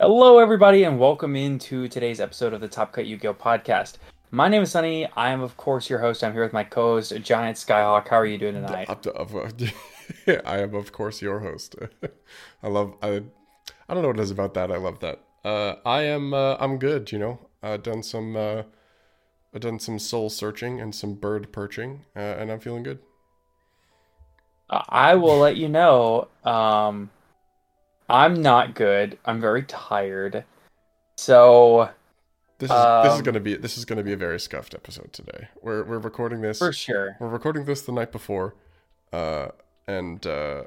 Hello, everybody, and welcome into today's episode of the Top Cut Yu-Gi-Oh podcast. My name is Sonny. I am, of course, your host. I'm here with my co-host, Giant Skyhawk. How are you doing tonight? Up to, up, I am, of course, your host. I love. I, I don't know what it is about that. I love that. Uh, I am. Uh, I'm good. You know, I've done some. Uh, I've done some soul searching and some bird perching, uh, and I'm feeling good. I will let you know. Um, I'm not good. I'm very tired. So This is this is Um, gonna be this is gonna be a very scuffed episode today. We're we're recording this for sure, We're recording this the night before, uh, and uh,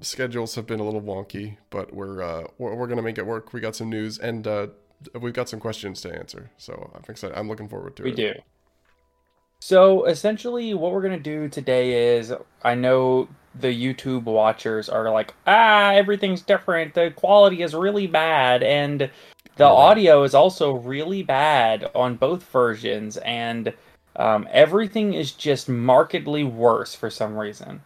schedules have been a little wonky, but we're uh, we're, we're gonna make it work. We got some news, and uh, we've got some questions to answer. So I'm excited. I'm looking forward to we it. We do. So essentially, what we're gonna do today is, I know the YouTube watchers are like, ah, everything's different. The quality is really bad, and the audio is also really bad on both versions, and um, everything is just markedly worse for some reason.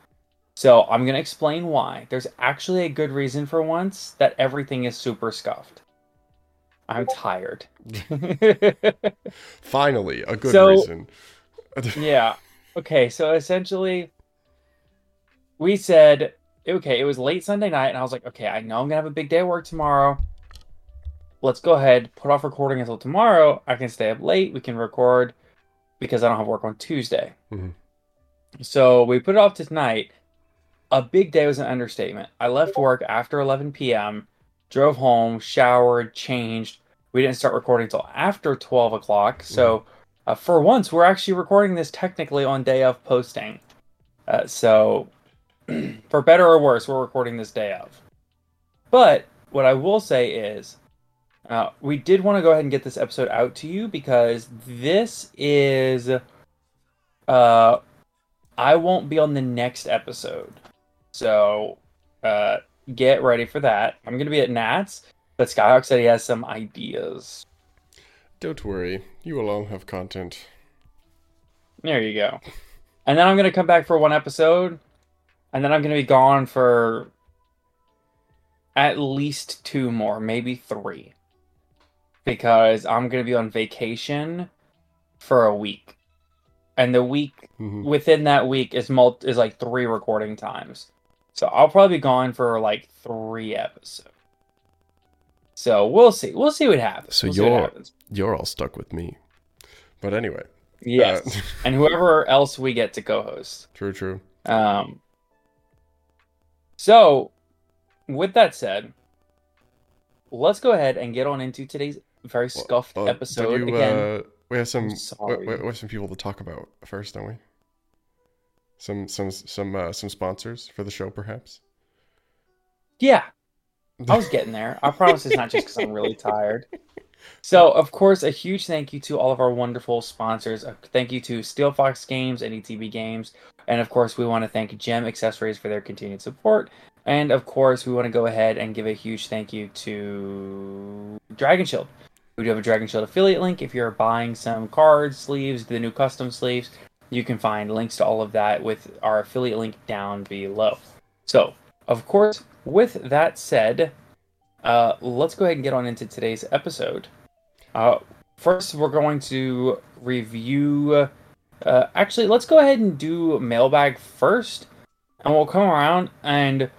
So I'm gonna explain why. There's actually a good reason for once that everything is super scuffed. I'm tired. Finally, a good So- reason. Yeah. Okay, so essentially, we said, okay, it was late Sunday night, and I was like, okay, I know I'm gonna have a big day at work tomorrow. Let's go ahead, put off recording until tomorrow. I can stay up late. We can record because I don't have work on Tuesday. Mhm. So we put it off to tonight. A big day was an understatement. I left work after 11 p.m., drove home, showered, changed. We didn't start recording until after 12 o'clock. So uh, for once, we're actually recording this technically on day of posting. Uh, so, for better or worse, we're recording this day of. But what I will say is, uh, we did want to go ahead and get this episode out to you because this is, uh, I won't be on the next episode, so uh, get ready for that. I'm gonna be at Nats, but Skyhawk said he has some ideas. Don't worry, you will all have content. There you go. And then I'm gonna come back for one episode, and then I'm gonna be gone for at least two more, maybe three, because I'm gonna be on vacation for a week, and the week Mhm. within that week is mul- is like three recording times, so I'll probably be gone for like three episodes. So we'll see. We'll see what happens. So We'll you're happens. you're all stuck with me. But anyway, yes, uh, and whoever else we get to co-host. true, true. Um, so, with that said, let's go ahead and get on into today's very scuffed Uh, episode. you, Again, uh, we have some we, we we have some people to talk about first, don't we? some some some uh, some sponsors for the show, perhaps. Yeah, I was getting there. I promise it's not just because I'm really tired. So, of course, a huge thank you to all of our wonderful sponsors. A thank you to Steelfox Games and ETB Games. And of course, we want to thank Gem Accessories for their continued support. And of course, we want to go ahead and give a huge thank you to Dragon Shield. We do have a Dragon Shield affiliate link. If you're buying some cards, sleeves, the new custom sleeves, you can find links to all of that with our affiliate link down below. So, of course, with that said, uh, let's go ahead and get on into today's episode. Uh, first, we're going to review. Uh, actually, let's go ahead and do mailbag first, and we'll come around and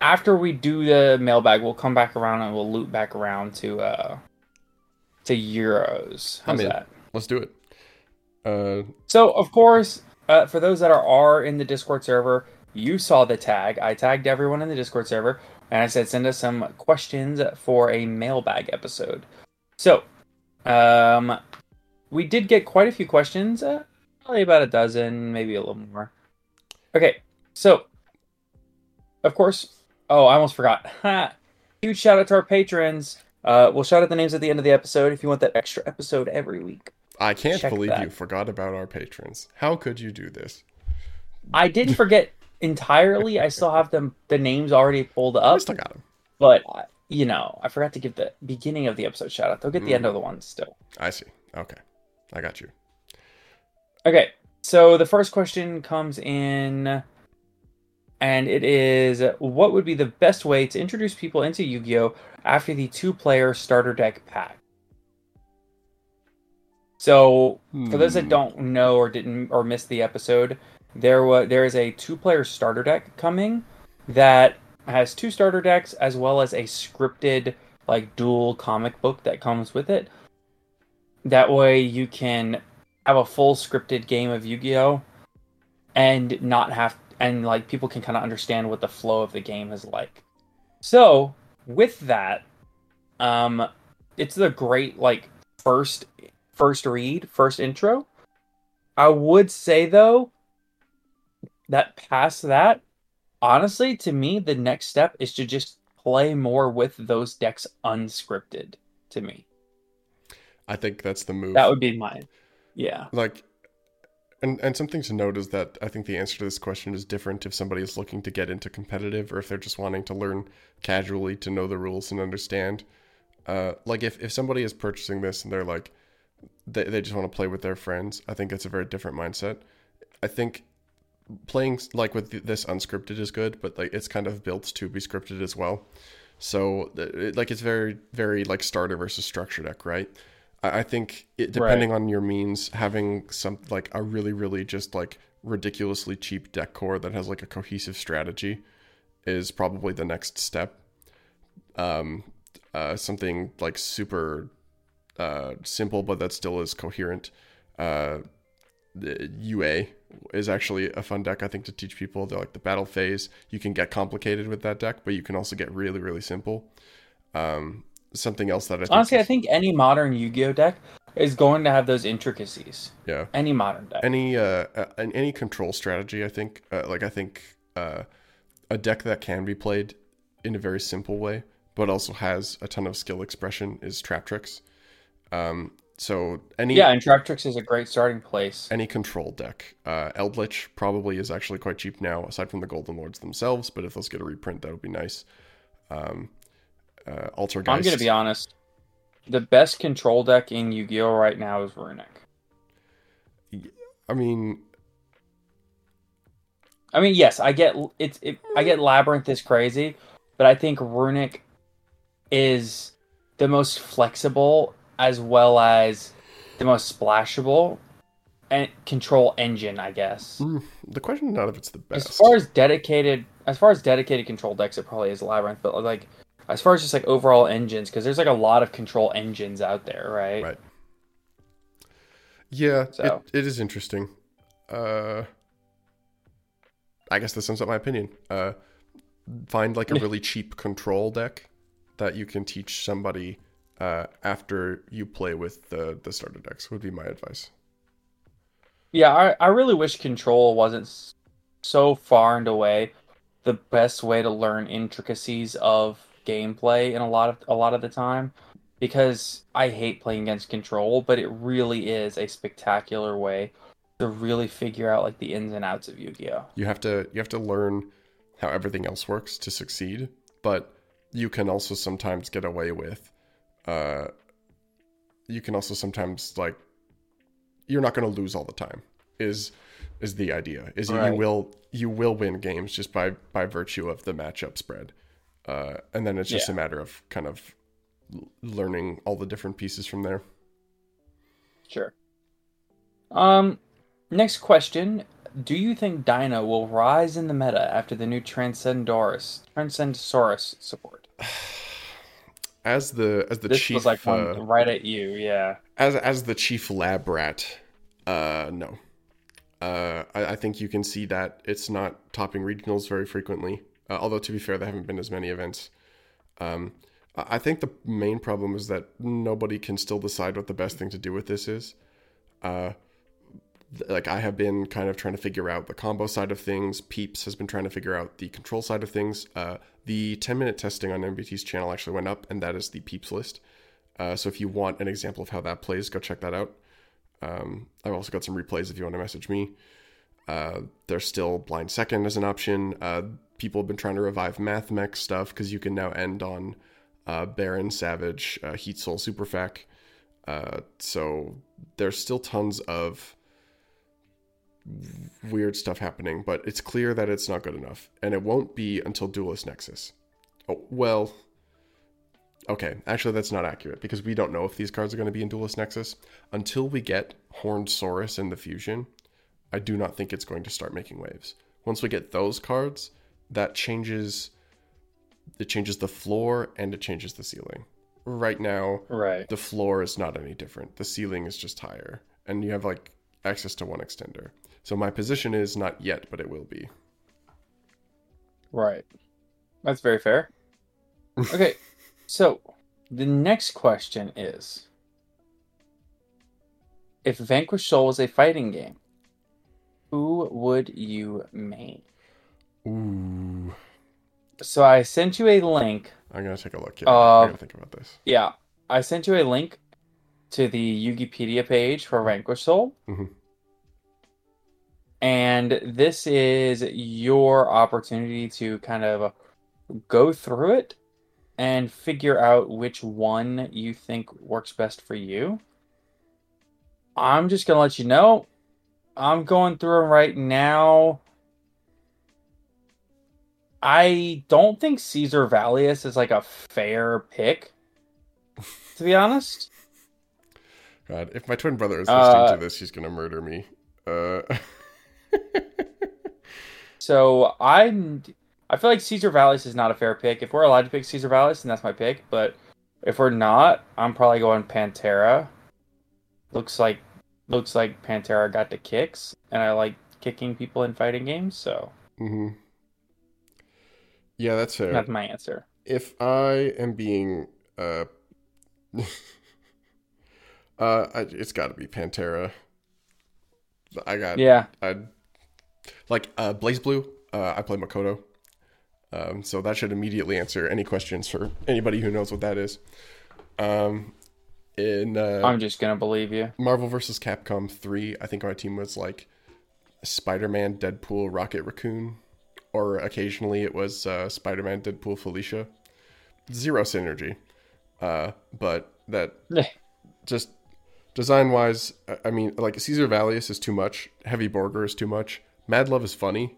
after we do the mailbag, we'll come back around and we'll loop back around to uh to euros. How's in. that? Let's do it. Uh, So, of course, uh, for those that are, are in the Discord server, you saw the tag. I tagged everyone in the Discord server, and I said send us some questions for a mailbag episode. So, um, we did get quite a few questions, uh, probably about a dozen, maybe a little more. Okay, so, of course, oh, I almost forgot. Huge shout out to our patrons. Uh, we'll shout out the names at the end of the episode if you want that extra episode every week. I can't Check believe that. you forgot about our patrons. How could you do this? I didn't forget entirely. I still have them the names already pulled up. I still got them. but you know, I forgot to give the beginning of the episode shout out. They'll get the end of the one still. I see. Okay, I got you. Okay, so the first question comes in, and it is: What would be the best way to introduce people into Yu-Gi-Oh after the two-player starter deck pack? So, for those that Hmm. don't know or didn't or missed the episode, there was there is a two-player starter deck coming that has two starter decks as well as a scripted like dual comic book that comes with it. That way you can have a full scripted game of Yu-Gi-Oh and not have and like people can kind of understand what the flow of the game is like. So, with that, um it's the great like first first read, first intro. I would say though that past that, honestly, to me, the next step is to just play more with those decks unscripted. To me, I think that's the move. that would be mine. Yeah, like and and something to note is that I think the answer to this question is different if somebody is looking to get into competitive or if they're just wanting to learn casually to know the rules and understand. Uh, like if, if somebody is purchasing this and they're like they, they just want to play with their friends, I think it's a very different mindset. I think playing like with this unscripted is good, but like it's kind of built to be scripted as well. So it, like it's very very like starter versus structure deck, right? I I think it, depending on your means, having some like a really, really just like ridiculously cheap deck core that has like a cohesive strategy is probably the next step. Um, uh, something like super uh, simple, but that still is coherent. Uh, the UA is actually a fun deck, I think, to teach people. They're like the battle phase. You can get complicated with that deck, but you can also get really, really simple. Um, something else that I think honestly, I think any modern Yu-Gi-Oh deck is going to have those intricacies. yeah. Any modern deck. any uh uh, any control strategy i think uh, like i think uh a deck that can be played in a very simple way but also has a ton of skill expression is Traptrix um so any yeah, and Traptrix is a great starting place. any control deck uh Eldlich probably is actually quite cheap now aside from the golden lords themselves but if those get a reprint that would be nice um uh Altergeist. I'm gonna be honest. The best control deck in Yu-Gi-Oh right now is Runic. i mean I mean, yes, I get it's it, I get Labyrinth is crazy, but I think Runic is the most flexible as well as the most splashable and control engine, I guess. mm, the question is not if it's the best As far as dedicated, as far as dedicated control decks, it probably is Labyrinth. But like, as far as just like overall engines, because there's like a lot of control engines out there, right? Right. Yeah, So- it, it is interesting. Uh, I guess this sums up my opinion. Uh, find like a really cheap control deck that you can teach somebody uh, after you play with the the starter decks would be my advice. Yeah, I, I really wish control wasn't so far and away the best way to learn intricacies of gameplay in a lot of a lot of the time because I hate playing against control, but it really is a spectacular way to really figure out like the ins and outs of Yu-Gi-Oh. You have to you have to learn how everything else works to succeed, but you can also sometimes get away with uh you can also sometimes like you're not going to lose all the time is is the idea is you, you will you will win games just by by virtue of the matchup spread uh and then it's just Yeah. a matter of kind of learning all the different pieces from there Sure. Um, next question: Do you think Dino will rise in the meta after the new Transcendosaurus Transcendosaurus support? as the as the This chief was like uh, right at you, yeah. as as the chief lab rat, uh, no. Uh, I, I think you can see that it's not topping regionals very frequently. Uh, although to be fair, there haven't been as many events. Um, I I think the main problem is that nobody can still decide what the best thing to do with this is. Uh, like I have been kind of trying to figure out the combo side of things. Peeps has been trying to figure out the control side of things. Uh, the 10 minute testing on MBT's channel actually went up, and that is the Peeps list. Uh, so if you want an example of how that plays, go check that out. Um, I've also got some replays if you want to message me. Uh, there's still blind second as an option. Uh, people have been trying to revive Mathmech stuff because you can now end on uh, Baron, Savage, uh, Heat Soul, Superfac. Uh, so there's still tons of weird stuff happening, but it's clear that it's not good enough, and it won't be until Duelist Nexus. Oh well. Okay, actually that's not accurate because we don't know if these cards are going to be in Duelist Nexus until we get Horned Saurus in the fusion. I do not think it's going to start making waves. Once we get those cards, that changes it changes the floor and it changes the ceiling. Right now, Right. the floor is not any different. The ceiling is just higher, and you have like access to one extender. So my position is not yet, but it will be. Right. That's very fair. Okay, so the next question is if Vanquish Soul was a fighting game, who would you main? Ooh, So I sent you a link. I'm gonna take a look. Yeah, Uh, I gotta think about this. Yeah, I sent you a link to the Yugipedia page for Vanquish Soul. Mhm. And this is your opportunity to kind of go through it and figure out which one you think works best for you. I'm just going to let you know. I'm going through them right now. I don't think Caesar Valius is like a fair pick, to be honest. God, if my twin brother is listening Uh, to this, he's gonna murder me. Uh, So I'm, I feel like Caesar Valius is not a fair pick. If we're allowed to pick Caesar Valius, then that's my pick. But if we're not, I'm probably going Pantera. Looks like, looks like Pantera got the kicks, and I like kicking people in fighting games. So hmm Yeah, that's fair. that's my answer. if I am being uh uh I, it's got to be Pantera. I got Yeah, I like uh BlazBlue. Uh I play Makoto. Um so that should immediately answer any questions for anybody who knows what that is. Um in uh I'm just gonna believe you. Marvel vs. Capcom 3, I think our team was like Spider-Man, Deadpool, Rocket Raccoon, or occasionally it was uh, Spider-Man, Deadpool, Felicia. Zero synergy. Uh, but that just design-wise, I- I mean, like Caesar Valius is too much. Heavy Borger is too much. Mad Love is funny.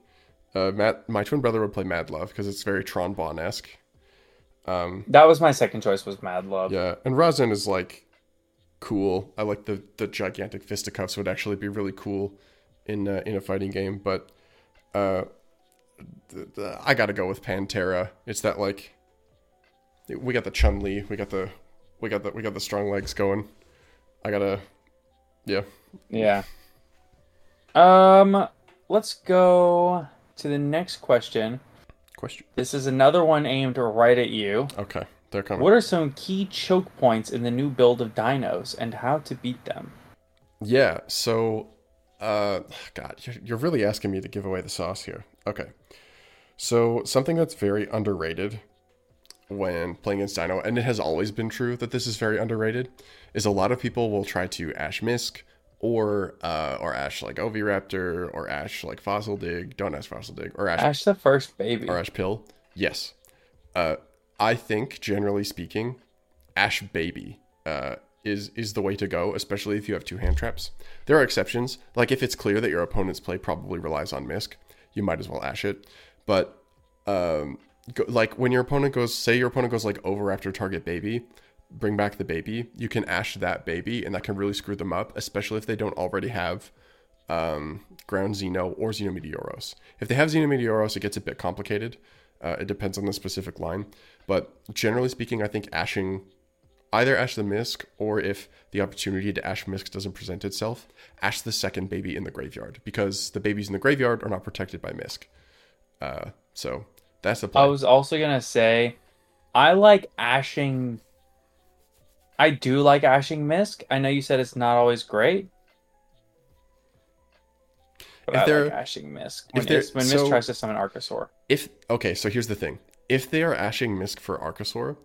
Uh, Matt, my twin brother would play Mad Love because it's very Tron Bonne-esque. That was my second choice. Was Mad Love. Yeah, and Razen is like cool. I like the the gigantic fisticuffs would actually be really cool in uh, in a fighting game, but uh, I got to go with Pantera. It's that like we got the Chun Li, we got the we got the we got the strong legs going. I gotta, yeah. Yeah. Um, let's go to the next question. Question. This is another one aimed right at you. Okay, they're coming. What are some key choke points in the new build of dinos and how to beat them? Yeah, so Uh, God, you're, you're really asking me to give away the sauce here. Okay. So, something that's very underrated when playing against Dino, and it has always been true that this is very underrated, is a lot of people will try to Ash Misk or uh, or Ash like Oviraptor or Ash like Fossil Dig. Don't ask Fossil Dig or Ash Ash the first baby. or Ash Pill. Yes. Uh, I think generally speaking, Ash Baby uh, is is the way to go, especially if you have two hand traps. There are exceptions, like if it's clear that your opponent's play probably relies on Misk, you might as well Ash it. But um, go, like when your opponent goes, say your opponent goes like Oviraptor target baby, bring back the baby. You can Ash that baby, and that can really screw them up, especially if they don't already have um, Ground Xeno or Xenometeoros. If they have Xenometeoros, it gets a bit complicated. Uh, it depends on the specific line. But generally speaking, I think ashing either ash the Misk or if the opportunity to ash Misk doesn't present itself, ash the second baby in the graveyard because the babies in the graveyard are not protected by Misk. Uh, so that's the I was also gonna say, I like ashing. I do like ashing Misk. I know you said it's not always great, but If I they're- like ashing Misk when, they're- it's- when so- Misk tries to summon Archosaur. If okay, so here's the thing: if they are ashing Misk for Archosaur,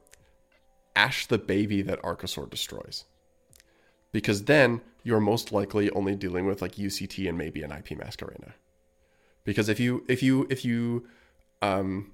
ash the baby that Archosaur destroys, because then you're most likely only dealing with like UCT and maybe an IP Masquerena. Because if you if you if you um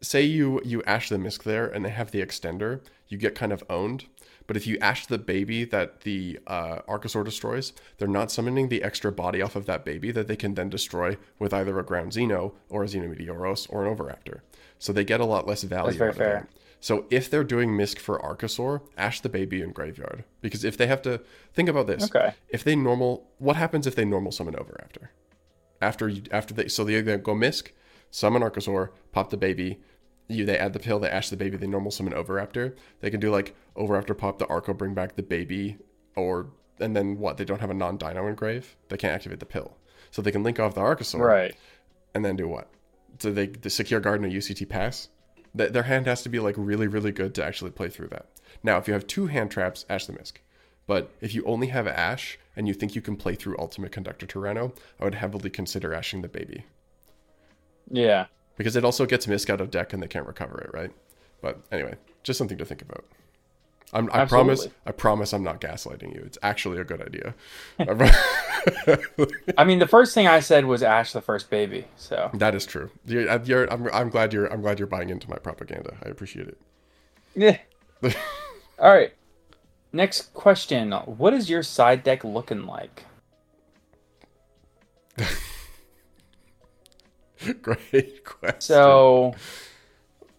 say you you ash the Misk there and they have the extender, you get kind of owned. But if you ash the baby that the uh, Archosaur destroys, they're not summoning the extra body off of that baby that they can then destroy with either a Ground Xeno or a Xenometeoros or an Oviraptor. So they get a lot less value. very out of fair. So if they're doing Misk for Archosaur, ash the baby in Graveyard. Because if they have to think about this, Okay. if they normal, what happens if they normal summon Oviraptor? After you, after they, so they go Misk, summon Archosaur, pop the baby, you they add the pill, they ash the baby, they normal summon Oviraptor. They can do like Oviraptor pop the Arco, bring back the baby, or and then what? They don't have a non-dino engrave. They can't activate the pill, so they can link off the Archosaur, Right. and then do what? So they the secure guard and a UCT pass. Th- Their hand has to be like really, really good to actually play through that. Now, if you have two hand traps, Ash the Misk. But if you only have Ash and you think you can play through Ultimate Conductor Tyranno, I would heavily consider ashing the baby Yeah. Because it also gets Misk out of deck and they can't recover it, right? But anyway, just something to think about. I'm, I promise. I promise. I'm not gaslighting you. It's actually a good idea. I mean, the first thing I said was Ash the first baby. So that is true. You're, you're, I'm, I'm glad you're. I'm glad you're buying into my propaganda. I appreciate it. yeah. All right. Next question: What is your side deck looking like? Great question. So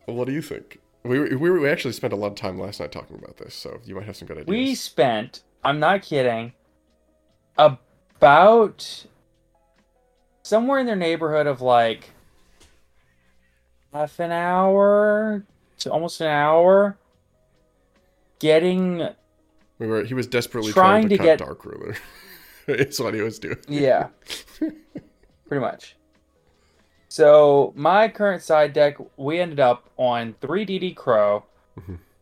what do you think? We, we we actually spent a lot of time last night talking about this, so you might have some good ideas. we spent. I'm not kidding. About somewhere in their neighborhood of like half an hour to almost an hour getting We were. He was desperately Trying trying, to, to get- Dark Ruler. it's what he was doing. Yeah. Pretty much. So my current side deck, we ended up on three DD Crow,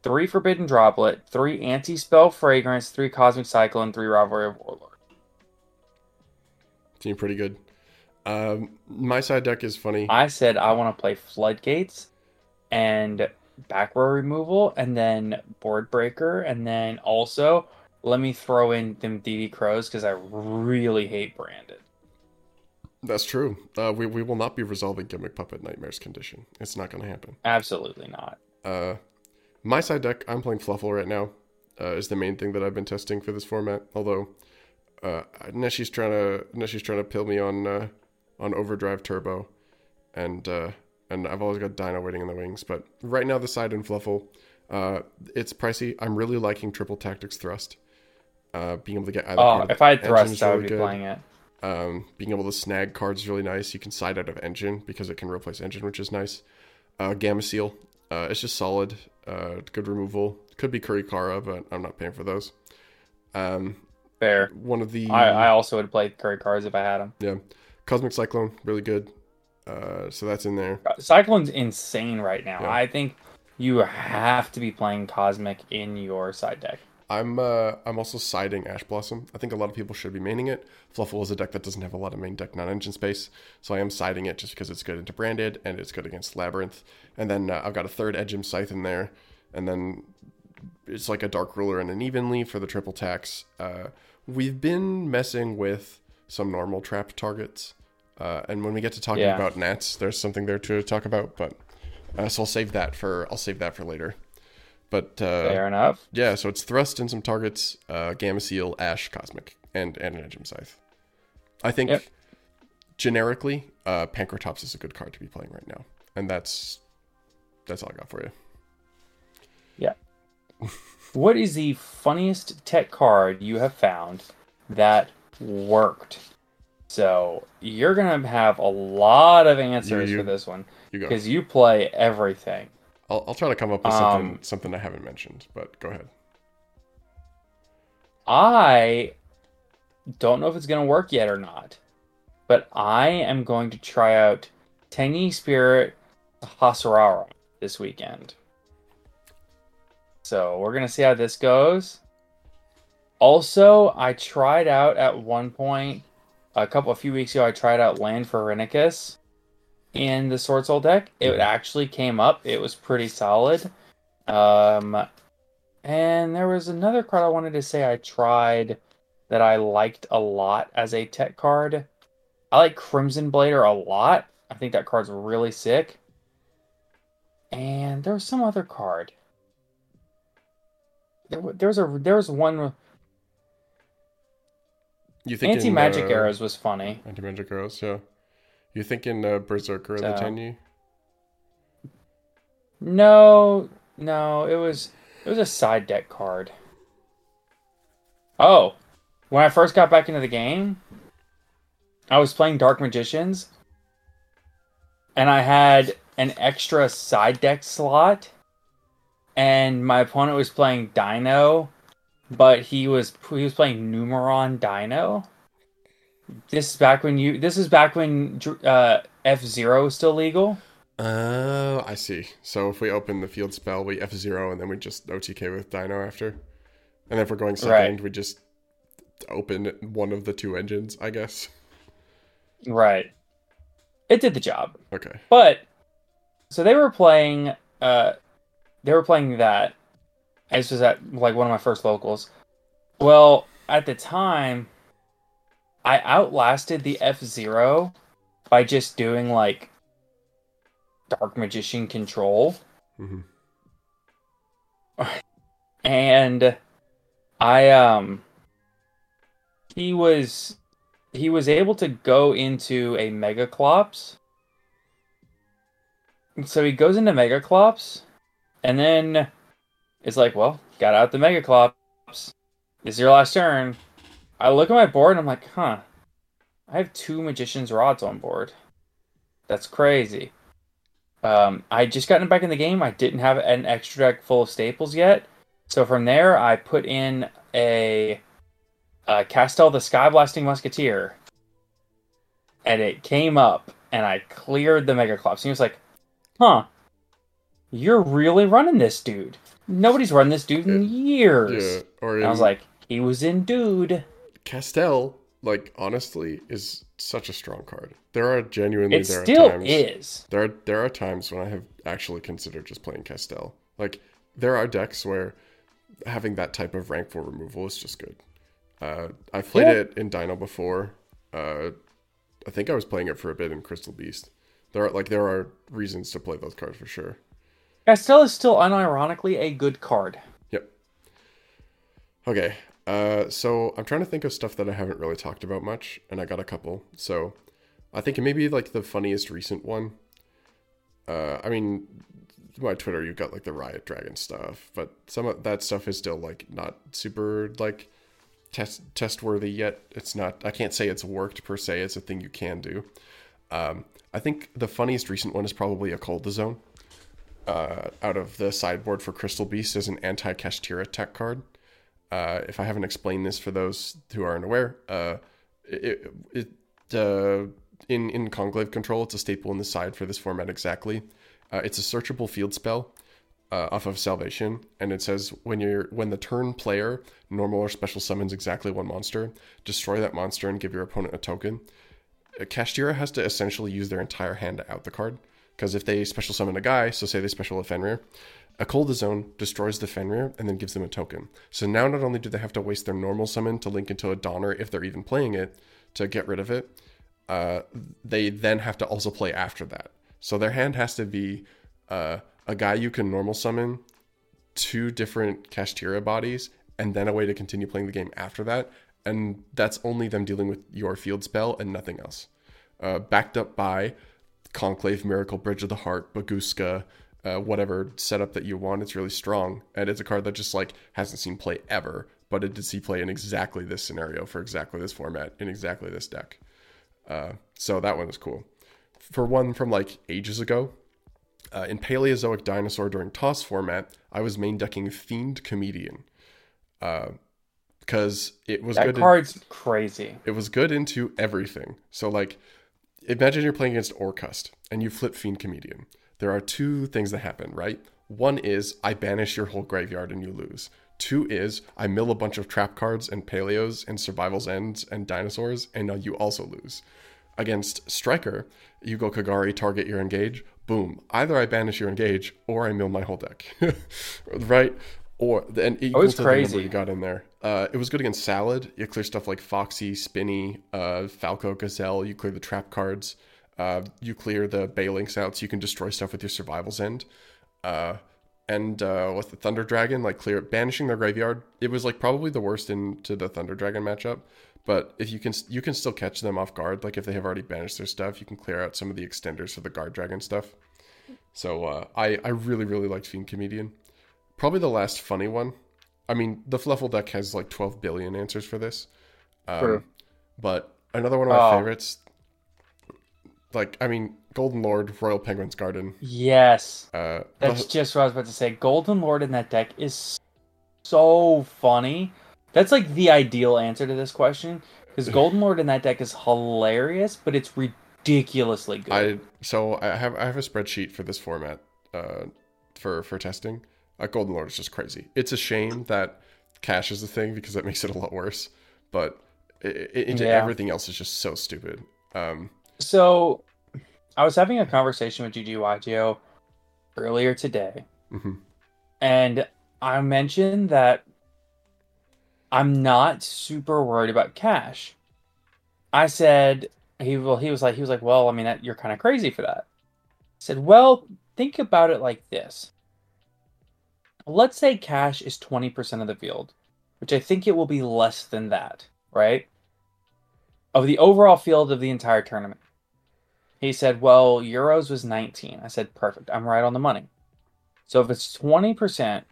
three Forbidden Droplet, three Anti Spell Fragrance, three Cosmic Cycle, and three Rivalry of Warlord. Seemed pretty good. Um, my side deck is funny. I said I want to play Floodgates and back row removal, and then Board Breaker, and then also let me throw in them DD Crows because I really hate Branded. That's true. Uh, we we will not be resolving Gimmick Puppet Nightmares condition. It's not going to happen. Absolutely not. Uh, my side deck, I'm playing Fluffal right now. Uh, is the main thing that I've been testing for this format. Although, uh, Neshi's trying to Neshi's trying to pill me on uh, on Overdrive Turbo, and uh, and I've always got Dino waiting in the wings. But right now, the side in Fluffal, uh, it's pricey. I'm really liking Triple Tactics Thrust. Uh, being able to get either Oh, if I had Thrust, is I would be good. playing it. Um, being able to snag cards is really nice. You can side out of engine because it can replace engine, which is nice. Uh, Gamma Seal, uh, it's just solid. Uh, good removal. Could be Curry Kurikara, but I'm not paying for those. Um, Fair. one of the I, I also would play curry cards if I had them. yeah, Cosmic Cyclone, really good. Uh, so that's in there. Cyclone's insane right now. Yeah. I think you have to be playing Cosmic in your side deck. I'm uh, I'm also siding Ash Blossom. I think a lot of people should be maining it. Fluffal is a deck that doesn't have a lot of main deck non-engine space, so I am siding it just because it's good into Branded and it's good against Labyrinth. And then uh, I've got a third Edgem Scythe in there, and then it's like a Dark Ruler and an Evenly for the triple tax. Uh, we've been messing with some normal trap targets, uh, and when we get to talking Yeah. about Nats, there's something there to talk about. But uh, so I'll save that for I'll save that for later. But uh, Fair enough. yeah, so it's thrust in some targets, uh, Gamma Seal, Ash, Cosmic, and, and an Scythe. I think Yep. generically, uh, Pankratops is a good card to be playing right now. And that's that's all I got for you. Yeah. what is the funniest tech card you have found that worked? So you're gonna have a lot of answers you- for this one You because you play everything. I'll, I'll try to come up with something Um, something I haven't mentioned, but go ahead. I don't know if it's going to work yet or not, but I am going to try out Tenyi Spirit Hasarara this weekend. So we're going to see how this goes. Also, I tried out at one point, a couple, a few weeks ago, I tried out Land for Renicus in the Sword Soul deck. It actually came up. It was pretty solid. Um, and there was another card I wanted to say I tried that I liked a lot as a tech card. I like Crimson Blader a lot. I think that card's really sick. And there was some other card. There, there was a there was one You think anti magic uh, arrows was funny. Anti magic arrows, yeah. You thinking uh, Berserker of the So- Tenyi? No, no, it was it was a side deck card. Oh, when I first got back into the game, I was playing Dark Magicians, and I had an extra side deck slot, and my opponent was playing Dino, but he was he was playing Numeron Dino. This is back when you. This is back when uh, F Zero was still legal. Oh, I see. So if we open the field spell, we F zero, and then we just OTK with Dino after. And if we're going second, Right. we just open one of the two engines, I guess. Right. It did the job. Okay. But so they were playing uh they were playing that. This was at like one of my first locals. Well, at the time I outlasted the F Zero by just doing like Dark Magician control. hmm and I um he was he was able to go into a Megaclops. So he goes into Megaclops and then it's like, well, got out the Megaclops. This is your last turn. I look at my board and I'm like, huh. I have two Magician's Rods on board. That's crazy. Um, I just gotten back in the game. I didn't have an extra deck full of staples yet. So from there, I put in a, uh Castel the Skyblasting Musketeer, and it came up, and I cleared the Megaclops. And he was like, "Huh, you're really running this dude. Nobody's run this dude in years." Yeah. Or And I was like, "He was in dude." Castel, like honestly, is such a strong card. There are genuinely It there still are times is. there are there are times when I have actually considered just playing Castel. Like there are decks where having that type of rank four removal is just good. Uh, I've played Yeah. it in Dino before. Uh, I think I was playing it for a bit in Crystal Beast. There are like there are reasons to play those cards for sure. Castel is still unironically a good card. Yep. Okay. Uh, so I'm trying to think of stuff that I haven't really talked about much, and I got a couple. So I think maybe like the funniest recent one. Uh, I mean, my Twitter, you've got like the Riot Dragon stuff, but some of that stuff is still like not super like test test worthy yet. It's not. I can't say it's worked per se. It's a thing you can do. Um, I think the funniest recent one is probably a Cold Zone. Uh, out of the sideboard for Crystal Beast as an anti-Kashtira tech card. Uh, if I haven't explained this for those who aren't aware, uh, it, it uh, in in Conclave Control, it's a staple in the side for this format exactly. Uh, it's a searchable field spell. uh, off of Salvation, and it says when you're when the turn player normal or special summons exactly one monster, destroy that monster and give your opponent a token. Kashtira has to essentially use their entire hand to out the card because if they special summon a guy, so say they special a Fenrir, a Cold Zone destroys the Fenrir and then gives them a token. So now not only do they have to waste their normal summon to link into a Donner if they're even playing it to get rid of it, uh, they then have to also play after that. So their hand has to be uh, a guy you can normal summon, two different Kashtira bodies, and then a way to continue playing the game after that. And that's only them dealing with your field spell and nothing else. Uh, backed up by Conclave, Miracle, Bridge of the Heart, Bagooska, uh, whatever setup that you want. It's really strong, and it's a card that just like hasn't seen play ever, but it did see play in exactly this scenario for exactly this format in exactly this deck. Uh, so that one is cool. For one from like ages ago, uh, in Paleozoic Dinosaur during Toss format, I was main decking Fiend Comedian. Because it was That good. in- card's crazy. it was good into everything. So like imagine you're playing against Orcust and you flip Fiend Comedian. There are two things that happen, right? One is I banish your whole graveyard and you lose. Two is I mill a bunch of trap cards and paleos and survival's ends and dinosaurs and now you also lose. Against Striker, you go Kagari, target your engage, boom. Either I banish your engage or I mill my whole deck. right? Or and equal was to the number crazy. you got in there. Uh, it was good against Salad. You clear stuff like Foxy, Spinny, uh, Falco, Gazelle. You clear the trap cards. Uh, you clear the Balelynx out so you can destroy stuff with your survival's end. Uh, and uh, with the Thunder Dragon, like clear banishing their graveyard, it was like probably the worst into the Thunder Dragon matchup. But if you can, you can still catch them off guard. Like if they have already banished their stuff, you can clear out some of the extenders for the Guard Dragon stuff. So uh, I, I really, really liked Fiend Comedian. Probably the last funny one. I mean, the Fluffal deck has like 12 billion answers for this. Um, True. But another one of my Oh. favorites, like, I mean, Golden Lord, Royal Penguin's Garden. Yes. Uh, That's the- just what I was about to say. Golden Lord in that deck is so funny. That's like the ideal answer to this question. Because Golden Lord in that deck is hilarious, but it's ridiculously good. I so I have I have a spreadsheet for this format uh, for for testing. Uh, Golden Lord is just crazy. It's a shame that cash is the thing because that makes it a lot worse. But i i into Yeah. everything else is just so stupid. Um, So, I was having a conversation with GGYGO earlier today, mhm. and I mentioned that I'm not super worried about cash. I said he well he was like he was like well I mean that you're kind of crazy for that. I said well think about it like this. Let's say cash is 20% of the field, which I think it will be less than that, right? Of the overall field of the entire tournament. He said, Well, Euros was 19. I said, Perfect. I'm right on the money. So if it's 20%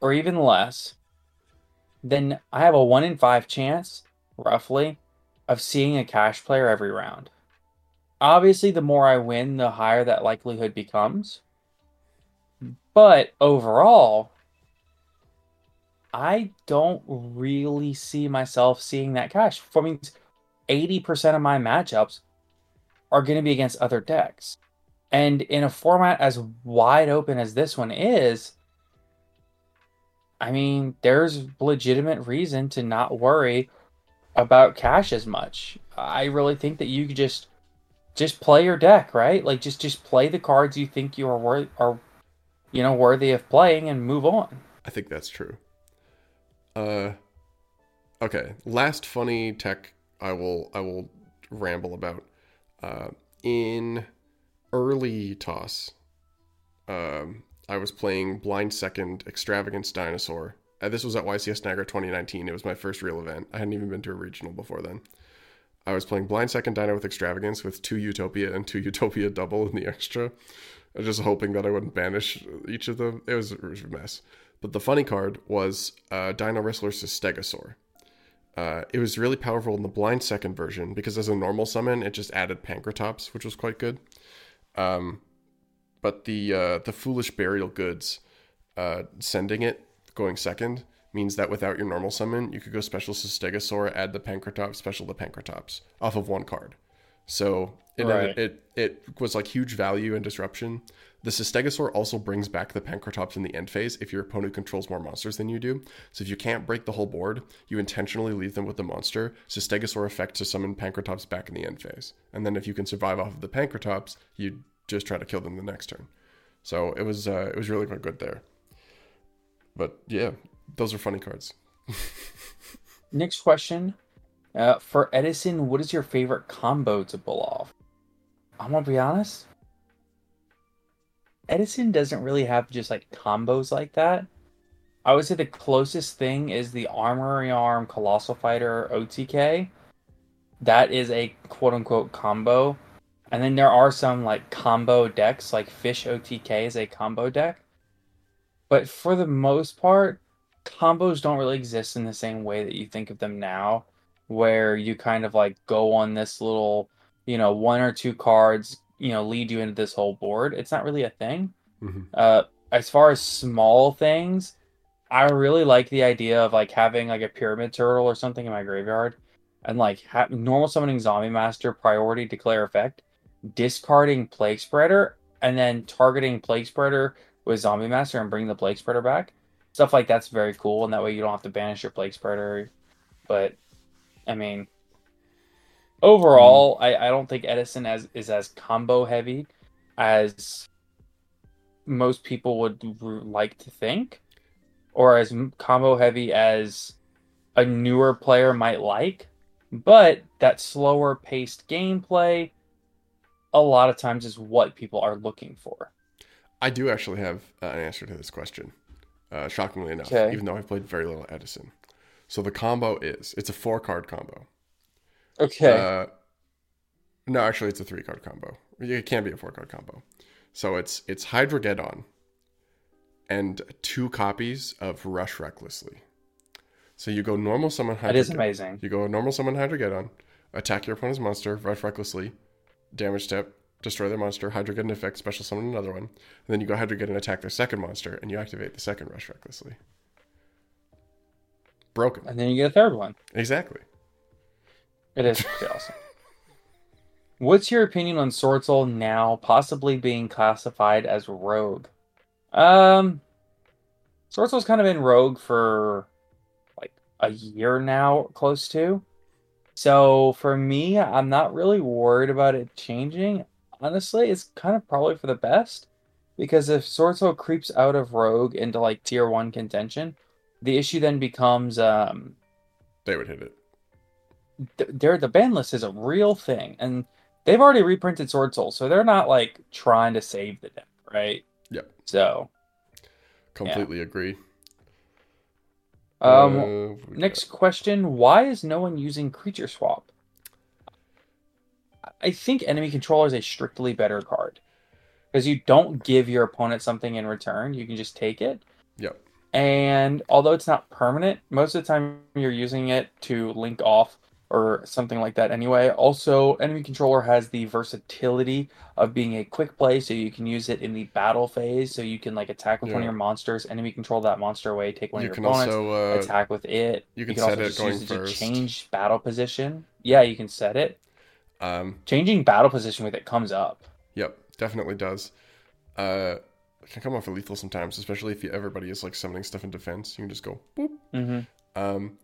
or even less, then I have a 1 in 5 chance, roughly, of seeing a cash player every round. Obviously, the more I win, the higher that likelihood becomes. But overall, I don't really see myself seeing that cash. For me, 80% of my matchups are going to be against other decks. And in a format as wide open as this one is, I mean, there's legitimate reason to not worry about cash as much. I really think that you could just just play your deck, right? Like just just play the cards you think you are worth are you know worthy of playing and move on. I think that's true. Uh, okay. Last funny tech I will I will ramble about. Uh, in early toss, um, I was playing Blind Second Extravagance Dinosaur. Uh, this was at YCS Niagara 2019. It was my first real event. I hadn't even been to a regional before then. I was playing Blind Second Dino with Extravagance with two Utopia and two Utopia double in the extra. I was just hoping that I wouldn't banish each of them. It was, it was a mess. But the funny card was uh, Dino Wrestler's Stegosaur. Uh, it was really powerful in the blind second version because as a normal summon, it just added Pankratops, which was quite good. Um, but the uh, the foolish burial goods uh, sending it going second means that without your normal summon, you could go special to Stegosaur, add the Pankratops, special the Pankratops off of one card. So it Right. it it was like huge value and disruption, The Stegosaur also brings back the Pankratops in the end phase if your opponent controls more monsters than you do. So if you can't break the whole board, you intentionally leave them with the monster. Stegosaur effect to summon Pankratops back in the end phase. And then if you can survive off of the Pankratops, you just try to kill them the next turn. So it was uh, it was really quite good there. But yeah, those are funny cards. Next question. Uh, for Edison, what is your favorite combo to pull off? I'm gonna be honest. Edison doesn't really have just like combos like that. I would say the closest thing is the Armory Arm Colossal Fighter OTK. That is a quote unquote combo. And then there are some like combo decks, like Fish OTK is a combo deck. But for the most part, combos don't really exist in the same way that you think of them now, where you kind of like go on this little, you know, one or two cards, you know, lead you into this whole board. It's not really a thing. Mm-hmm. Uh, as far as small things, I really like the idea of like having like a pyramid turtle or something in my graveyard, and like ha- normal summoning zombie master priority declare effect, discarding plague spreader, and then targeting plague spreader with zombie master and bring the plague spreader back. Stuff like that's very cool, and that way you don't have to banish your plague spreader. But I mean, overall, I, I don't think Edison as is as combo heavy as most people would like to think, or as combo heavy as a newer player might like. But that slower paced gameplay, a lot of times, is what people are looking for. I do actually have uh, an answer to this question. Uh, shockingly enough, Okay. even though I've played very little Edison. So the combo is it's a four card combo. Okay. Uh, no, actually, it's a three card combo. It can't be a four card combo. So it's it's Hydrogeddon and two copies of Rush Recklessly. So you go normal summon Hydrogeddon. that is amazing. You go normal summon Hydrogeddon, attack your opponent's monster, Rush Recklessly, damage step, destroy their monster, Hydrogeddon effect, special summon another one. And then you go Hydrogeddon, attack their second monster, and you activate the second Rush Recklessly. Broken. And then you get a third one. Exactly. It is pretty awesome. What's your opinion on Sword Soul now possibly being classified as rogue? Um, Sword Soul's kind of been rogue for like a year now, close to. So for me, I'm not really worried about it changing. Honestly, it's kind of probably for the best because if Sword Soul creeps out of rogue into like tier one contention, the issue then becomes um They would hit it. Th- they're the ban list is a real thing and they've already reprinted sword soul so they're not like trying to save the deck right Yep. so Completely agree. um Uh, next question why is no one using creature swap i think enemy controller is a strictly better card because you don't give your opponent something in return you can just take it got- Yep. And although it's not permanent, most of the time you're using it to link off or something like that anyway. Also, enemy controller has the versatility of being a quick play, so you can use it in the battle phase. So you can like attack with one of your monsters, enemy control that monster away, take one You of your opponents, also uh, attack with it. you can also set it just use it to first. change battle position. Yeah, you can set it. um Changing battle position with it comes up. Yep, definitely does. Uh, it can come off for lethal sometimes, especially if you, everybody is like summoning stuff in defense. You can just go boop. hmm Um,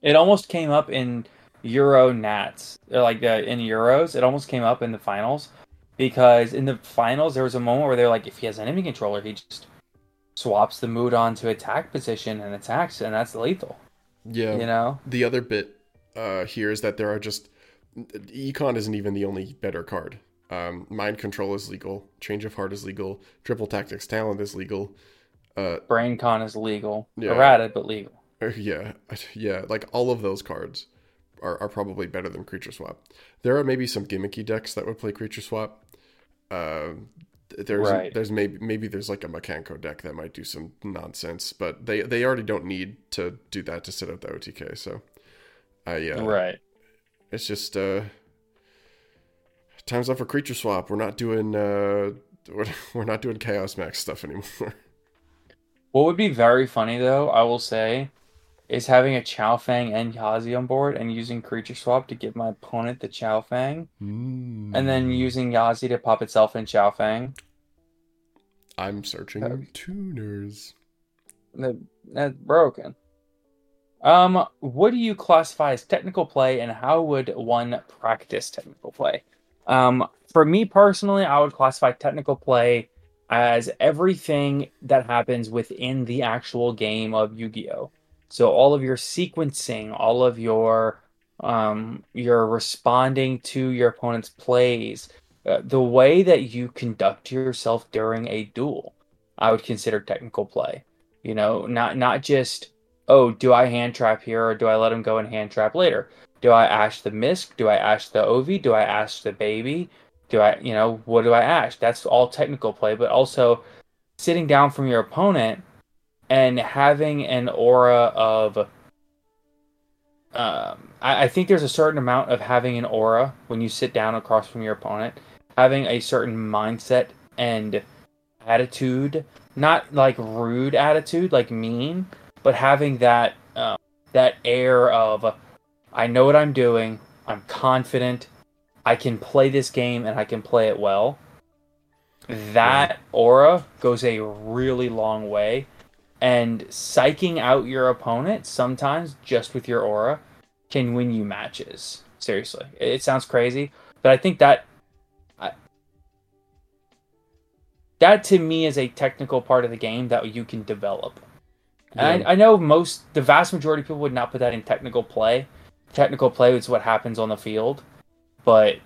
It almost came up in Euro Nats, like uh, in Euros. It almost came up in the finals because in the finals there was a moment where they're like, if he has enemy controller, he just swaps the mood onto attack position and attacks, and that's lethal. yeah. You know? The other bit uh, here is that there are just econ isn't even the only better card. Um, mind control is legal. Change of heart is legal. Triple tactics talent is legal. Uh, Brain con is legal, Yeah. errata but legal. Yeah, yeah, like all of those cards are, are probably better than Creature Swap. There are maybe some gimmicky decks that would play Creature Swap. Um, th- there's Right. there's maybe maybe there's like a Mechanco deck that might do some nonsense, but they they already don't need to do that to set up the OTK. So, I uh, Right. it's just uh, time's up for Creature Swap. We're not doing uh, we're, we're not doing Chaos Max stuff anymore. What would be very funny though, I will say, is having a Chaofeng and Yazi on board and using creature swap to give my opponent the Chaofeng, and then using Yazi to pop itself in Chaofeng. I'm searching tuners. That- That's broken. Um, what do you classify as technical play, and how would one practice technical play? Um, for me personally, I would classify technical play as everything that happens within the actual game of Yu-Gi-Oh. So all of your sequencing, all of your um, your responding to your opponent's plays, uh, the way that you conduct yourself during a duel, I would consider technical play. You know, not not just oh, do I hand trap here or do I let him go and hand trap later? Do I ash the misc? Do I ash the ov? Do I ash the baby? Do I, you know, what do I ash? That's all technical play, but also sitting down from your opponent and having an aura of. Um, I, I think there's a certain amount of having an aura when you sit down across from your opponent, having a certain mindset and attitude, not like rude attitude, like mean, but having that um, that air of I know what I'm doing, I'm confident, I can play this game and I can play it well. That aura goes a really long way. And psyching out your opponent sometimes just with your aura can win you matches. Seriously. It it sounds crazy, but I think that I, that to me is a technical part of the game that you can develop. And Yeah. I, I know most, the vast majority of people would not put that in technical play. Technical play is what happens on the field, but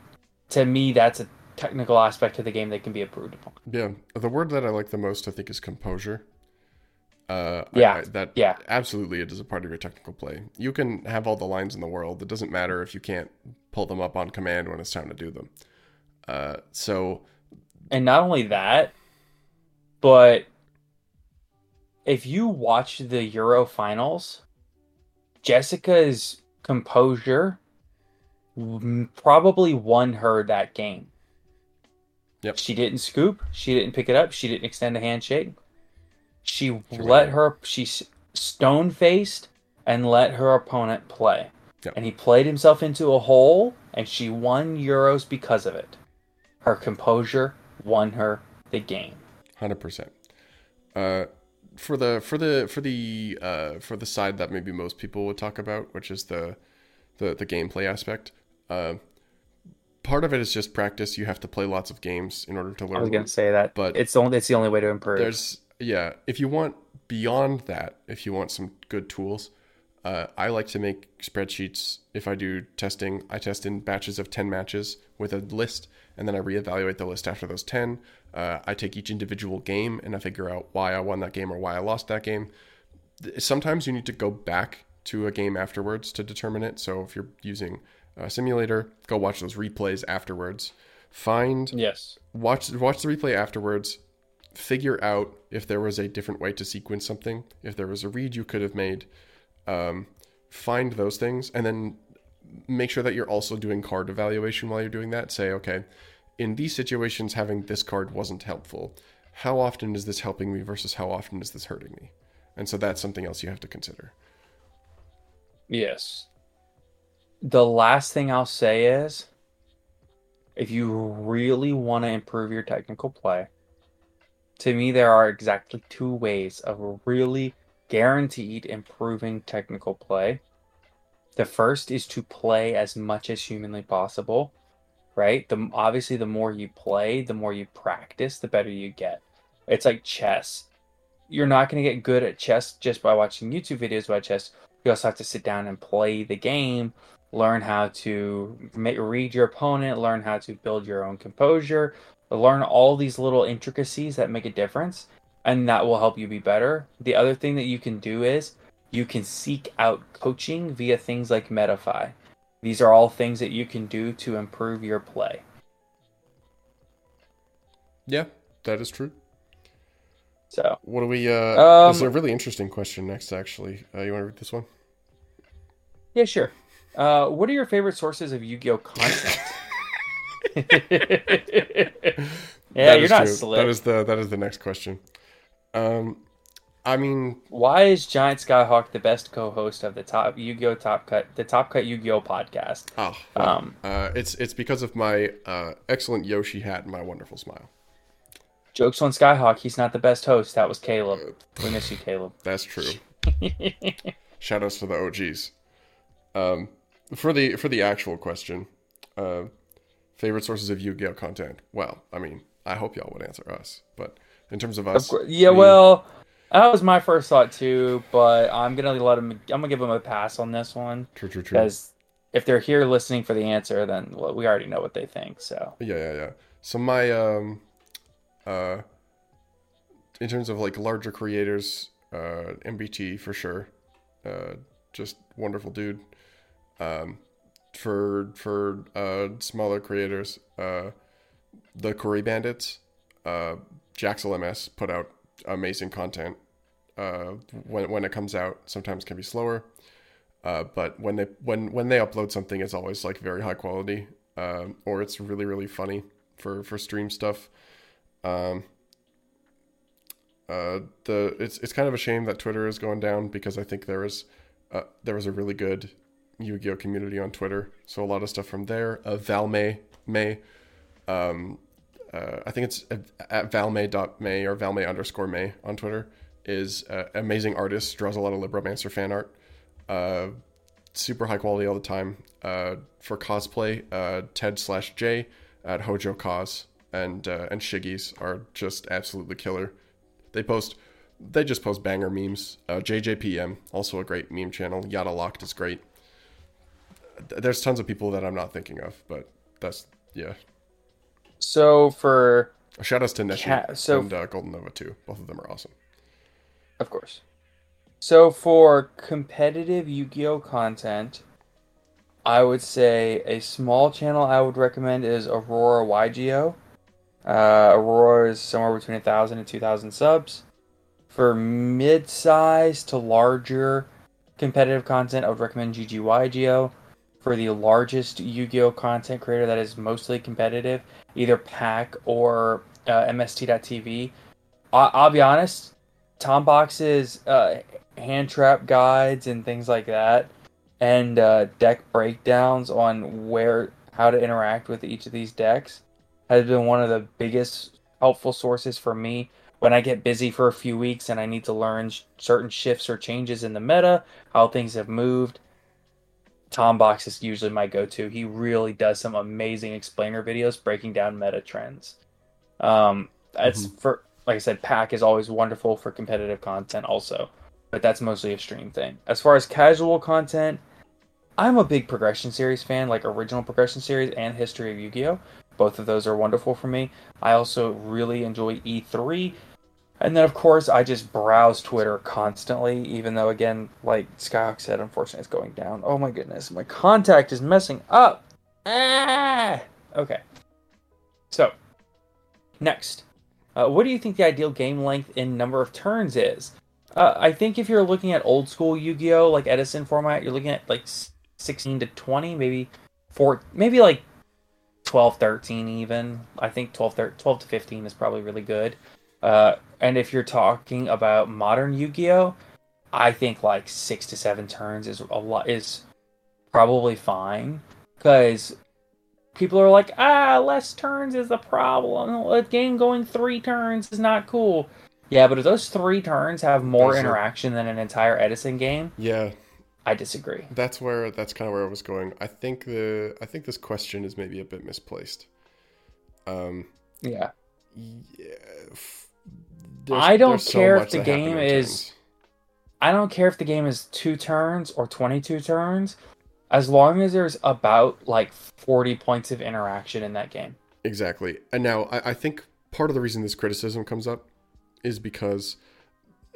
to me, that's a technical aspect of the game that can be improved upon. Yeah, the word that I like the most, I think, is composure. Uh, Yeah, I- that yeah. absolutely, it is a part of your technical play. You can have all the lines in the world. It doesn't matter if you can't pull them up on command when it's time to do them. Uh, so And not only that, but if you watch the Euro finals, Jessica's composure probably won her that game. Yep. She didn't scoop, she didn't pick it up, she didn't extend a handshake. She, She let her she stone faced and let her opponent play. Yep. And he played himself into a hole and she won Euros because of it. Her composure won her the game. Hundred percent. Uh, for the for the for the uh, for the side that maybe most people would talk about, which is the the the gameplay aspect. Uh, part of it is just practice. You have to play lots of games in order to learn. I was gonna say that, but- but it's the only it's the only way to improve. There's yeah. If you want beyond that, if you want some good tools, uh, I like to make spreadsheets. If I do testing, I test in batches of ten matches with a list, and then I reevaluate the list after those ten. Uh, I take each individual game and I figure out why I won that game or why I lost that game. Sometimes you need to go back to a game afterwards to determine it. So if you're using a simulator, go watch those replays afterwards. Find yes. watch watch the replay afterwards figure out if there was a different way to sequence something if there was a read you could have made um, find those things and then make sure that you're also doing card evaluation while you're doing that. Say okay in these situations having this card wasn't helpful. How often is this helping me versus how often is this hurting me? And so that's something else you have to consider. Yes. The last thing I'll say is if you really want to improve your technical play, to me, there are exactly two ways of really guaranteed improving technical play. The first is to play as much as humanly possible, right? The obviously the more you play, the more you practice, the better you get. It's like chess. You're not going to get good at chess just by watching YouTube videos about chess. You also have to sit down and play the game, learn how to read your opponent, learn how to build your own composure, learn all these little intricacies that make a difference, and that will help you be better. The other thing that you can do is you can seek out coaching via things like Metafy. These are all things that you can do to improve your play. yeah that is true So, what do we uh Um, this is a really interesting question next actually uh, you want to read this one yeah, sure. Uh, what are your favorite sources of Yu-Gi-Oh content? yeah, That you're not true. slick. That is the that is the next question. Um, I mean, Why is Giant Skyhawk the best co-host of the top Yu-Gi-Oh Top Cut, the Top Cut Yu-Gi-Oh podcast? oh, well, Um, uh, it's it's because of my uh, excellent Yoshi hat and my wonderful smile. Jokes on Skyhawk. He's not the best host. That was Caleb. We miss you, Caleb. That's true. Shoutouts to the OGs. Um, for the for the actual question, uh, favorite sources of Yu-Gi-Oh content. Well, I mean, I hope y'all would answer us, but in terms of us, Of yeah, we- well, that was my first thought too, but I'm gonna let him. I'm gonna give him a pass on this one true, true, true. because if they're here listening for the answer, then well, we already know what they think. So Yeah, yeah, yeah. So my um uh in terms of like larger creators, uh MBT for sure. Uh just wonderful dude. Um for for uh smaller creators, uh the Curry Bandits, uh put out amazing content. Uh when when it comes out, sometimes can be slower. Uh, but when they when when they upload something, it's always like very high quality, um, or it's really really funny for for stream stuff. Um, uh, the it's it's kind of a shame that Twitter is going down because I think there is uh, there was a really good Yu-Gi-Oh community on Twitter, so a lot of stuff from there. Uh, Val May um, uh, I think it's at, valmay.may or valmay underscore may on Twitter is uh, amazing artist, draws a lot of Libromancer fan art uh, super high quality all the time. Uh, for cosplay, uh, Ted slash J at Hojo Cos and uh, and Shiggies are just absolutely killer. They post, they just post banger memes. Uh, JJPM also a great meme channel. Yada Locked is great. Th- There's tons of people that I'm not thinking of, but that's yeah. so for Shout outs to Neshi Ca- so- and uh, Golden Nova too. Both of them are awesome. Of course. So for competitive Yu-Gi-Oh content, I would say a small channel I would recommend is Aurora YGO. Uh, Aurora is somewhere between 1,000 and 2,000 subs. For mid-size to larger competitive content, I would recommend GGYGO. For the largest Yu-Gi-Oh content creator that is mostly competitive, either Pack or uh, MST.TV. I- I'll be honest, Tom Box's uh, hand trap guides and things like that, and uh, deck breakdowns on where how to interact with each of these decks has been one of the biggest helpful sources for me when I get busy for a few weeks and I need to learn sh- certain shifts or changes in the meta, how things have moved. Tom Box is usually my go-to. He really does some amazing explainer videos breaking down meta trends. Um, that's for like I said, Pack is always wonderful for competitive content also, but that's mostly a stream thing. As far as casual content, I'm a big progression series fan, like original progression series and History of Yu-Gi-Oh. Both of those are wonderful for me. I also really enjoy E3. And then, of course, I just browse Twitter constantly, even though, again, like Skyhawk said, unfortunately, it's going down. Oh my goodness, my contact is messing up. Ah! Okay. So, next. Uh, what do you think the ideal game length in number of turns is? Uh, I think if you're looking at old school Yu-Gi-Oh, like Edison format, you're looking at like 16 to 20, maybe four, maybe like 12, 13 even. I think 12, 13, 12 to 15 is probably really good. Uh, and if you're talking about modern Yu-Gi-Oh, I think like six to seven turns is a lot is probably fine because people are like, ah, less turns is the problem. A game going three turns is not cool. Yeah, but if those three turns have more are- interaction than an entire Edison game, Yeah, I disagree. that's where that's kind of where I was going. I think the I think this question is maybe a bit misplaced. Um, Yeah. yeah, I don't there's so care if the game is- I don't care if the game is two turns or 22 turns, as long as there's about like 40 points of interaction in that game. Exactly. And now I, I think part of the reason this criticism comes up is because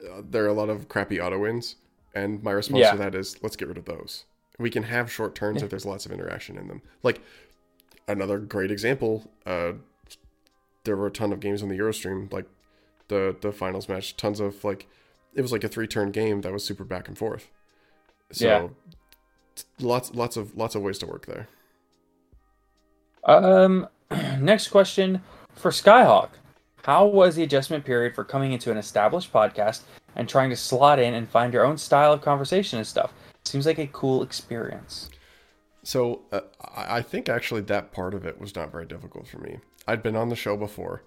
uh, there are a lot of crappy auto wins, and my response Yeah. to that is let's get rid of those. We can have short turns if there's lots of interaction in them. Like another great example, uh, there were a ton of games on the Eurostream, like the the finals match, tons of like it was like a three turn game that was super back and forth. So Yeah. lots lots of lots of ways to work there. Um, next question for Skyhawk. How was the adjustment period for coming into an established podcast and trying to slot in and find your own style of conversation and stuff? Seems like a cool experience. So uh, I think actually that part of it was not very difficult for me. I'd been on the show before,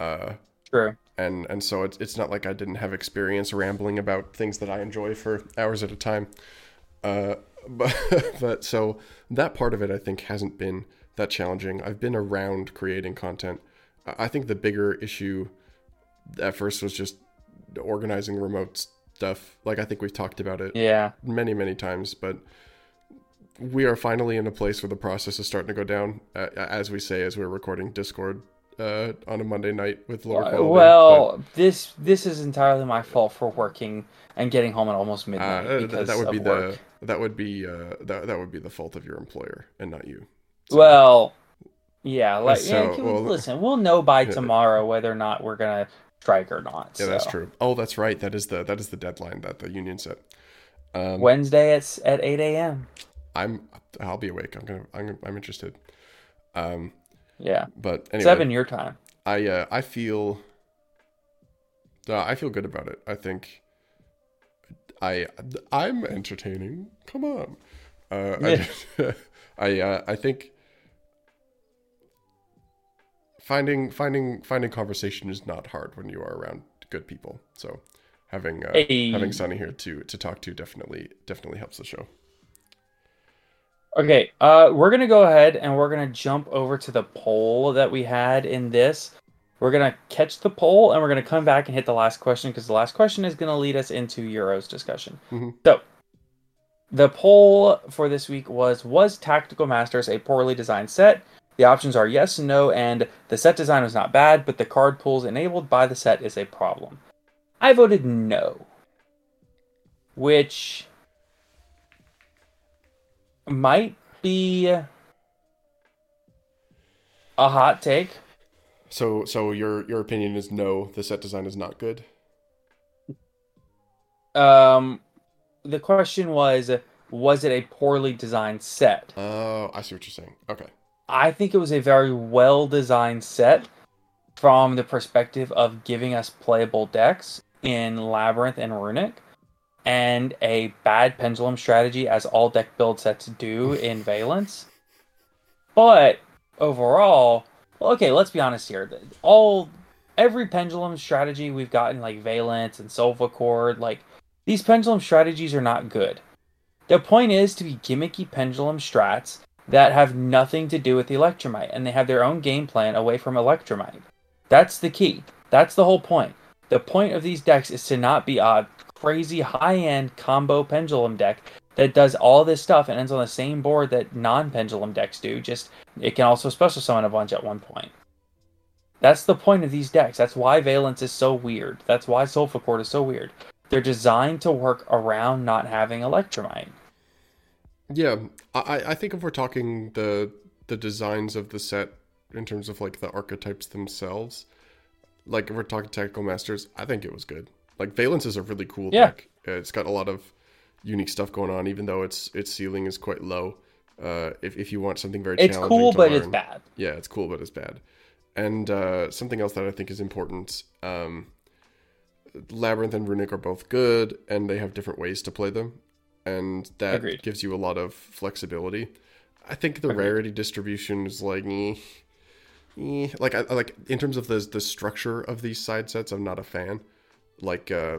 Uh, True. and and so it's it's not like I didn't have experience rambling about things that I enjoy for hours at a time. Uh, but but so that part of it I think hasn't been that challenging. I've been around creating content. I think the bigger issue at first was just organizing remote stuff. Like I think we've talked about it Yeah. many many times, but we are finally in a place where the process is starting to go down, uh, as we say as we're recording Discord uh, on a Monday night with lower quality. Well, this this is entirely my fault for working and getting home at almost midnight uh, because that would of be work. the that would be uh, that that would be the fault of your employer and not you. So- Well, yeah, like So, can- well- listen, we'll know by tomorrow whether or not we're gonna strike or not. yeah, that's true. Oh, that's right. That is the that is the deadline that the union set. Um, Wednesday at at eight a.m. I'm I'll be awake. I'm gonna I'm I'm interested. Um, Yeah, but anyway, seven your time. I uh, I feel uh, I feel good about it. I think I I'm entertaining. Come on. Uh, I I, uh, I think finding finding finding conversation is not hard when you are around good people. So having uh, Hey. having Sonny here to to talk to definitely definitely helps the show. Okay, uh, we're gonna go ahead and we're gonna jump over to the poll that we had in this. We're gonna catch the poll and we're gonna come back and hit the last question because the last question is gonna lead us into Euros discussion. Mhm. So, the poll for this week was: Was Tactical Masters a poorly designed set? The options are yes and no, and the set design was not bad, but the card pools enabled by the set is a problem. I voted no, which might be a hot take. So so your your opinion is no, the set design is not good. Um, the question was, was it a poorly designed set? Oh, I see what you're saying. Okay. I think it was a very well designed set from the perspective of giving us playable decks in Labrynth and Runick, and a bad pendulum strategy, as all deck build sets do in Vaylantz. But overall, well, okay, let's be honest here. All every pendulum strategy we've gotten, like Vaylantz and Solfachord, like these pendulum strategies are not good. The point is to be gimmicky pendulum strats that have nothing to do with Electrumite, and they have their own game plan away from Electrumite. That's the key. That's the whole point. The point of these decks is to not be a crazy high end combo pendulum deck that does all this stuff and ends on the same board that non pendulum decks do, just it can also special summon a bunch at one point. That's the point of these decks. That's why Vaylantz is so weird. That's why Solfachord is so weird. They're designed to work around not having Electrumite. Yeah, I I think if we're talking the the designs of the set in terms of like the archetypes themselves, like if we're talking tactical masters, I think it was good. Like Vaylantz is a really cool Yeah. deck. Uh, It's got a lot of unique stuff going on, even though its its ceiling is quite low. Uh, if if you want something very challenging, It's cool, but it's bad. Yeah, it's cool, but it's bad. And uh, something else that I think is important. Um, Labrynth and Runick are both good, and they have different ways to play them, and that Agreed. gives you a lot of flexibility. I think the Agreed. rarity distribution is like, eh, eh. like I, I like in terms of the the structure of these side sets. I'm not a fan, like uh,